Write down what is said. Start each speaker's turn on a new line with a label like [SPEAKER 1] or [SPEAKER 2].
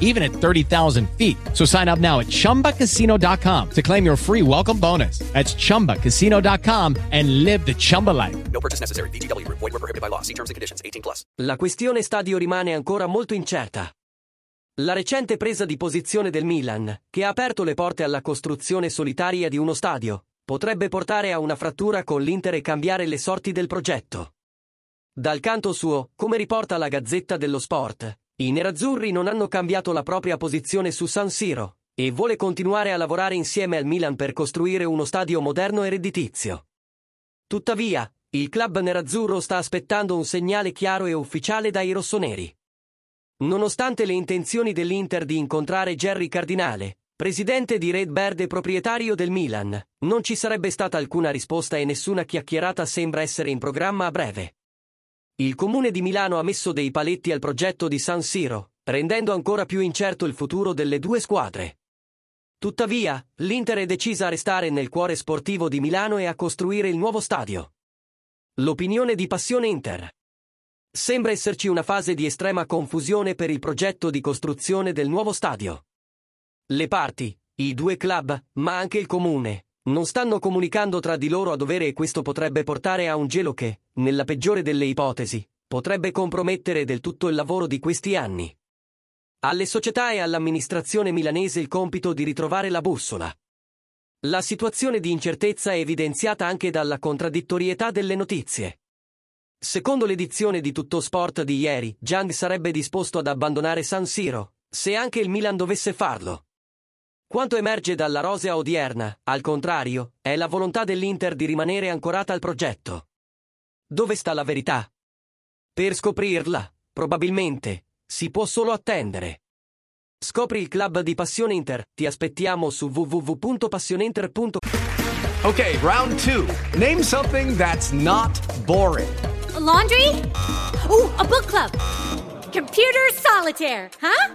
[SPEAKER 1] even at 30,000 feet. So sign up now at chumbacasino.com to claim your free welcome bonus. That's chumbacasino.com and live the Chumba life.
[SPEAKER 2] No purchase necessary. VGW Group. Void were prohibited by law. See terms and conditions. 18 plus.
[SPEAKER 3] La questione stadio rimane ancora molto incerta. La recente presa di posizione del Milan, che ha aperto le porte alla costruzione solitaria di uno stadio, potrebbe portare a una frattura con l'Inter e cambiare le sorti del progetto. Dal canto suo, come riporta la Gazzetta dello Sport, i nerazzurri non hanno cambiato la propria posizione su San Siro e vuole continuare a lavorare insieme al Milan per costruire uno stadio moderno e redditizio. Tuttavia, il club nerazzurro sta aspettando un segnale chiaro e ufficiale dai rossoneri. Nonostante le intenzioni dell'Inter di incontrare Jerry Cardinale, presidente di Red Bird e proprietario del Milan, non ci sarebbe stata alcuna risposta e nessuna chiacchierata sembra essere in programma a breve. Il comune di Milano ha messo dei paletti al progetto di San Siro, rendendo ancora più incerto il futuro delle due squadre. Tuttavia, l'Inter è decisa a restare nel cuore sportivo di Milano e a costruire il nuovo stadio. L'opinione di Passione Inter. Sembra esserci una fase di estrema confusione per il progetto di costruzione del nuovo stadio. Le parti, i due club, ma anche il comune, non stanno comunicando tra di loro a dovere e questo potrebbe portare a un gelo che, nella peggiore delle ipotesi, potrebbe compromettere del tutto il lavoro di questi anni. Alle società e all'amministrazione milanese il compito di ritrovare la bussola. La situazione di incertezza è evidenziata anche dalla contraddittorietà delle notizie. Secondo l'edizione di Tutto Sport di ieri, Giang sarebbe disposto ad abbandonare San Siro, se anche il Milan dovesse farlo. Quanto emerge dalla rosea odierna, al contrario, è la volontà dell'Inter di rimanere ancorata al progetto. Dove sta la verità? Per scoprirla, probabilmente, si può solo attendere. Scopri il club di Passione Inter, ti aspettiamo su www.passioneinter.com.
[SPEAKER 4] Okay, round two. Name something that's not boring.
[SPEAKER 5] A laundry? Ooh, a book club. Computer solitaire, huh?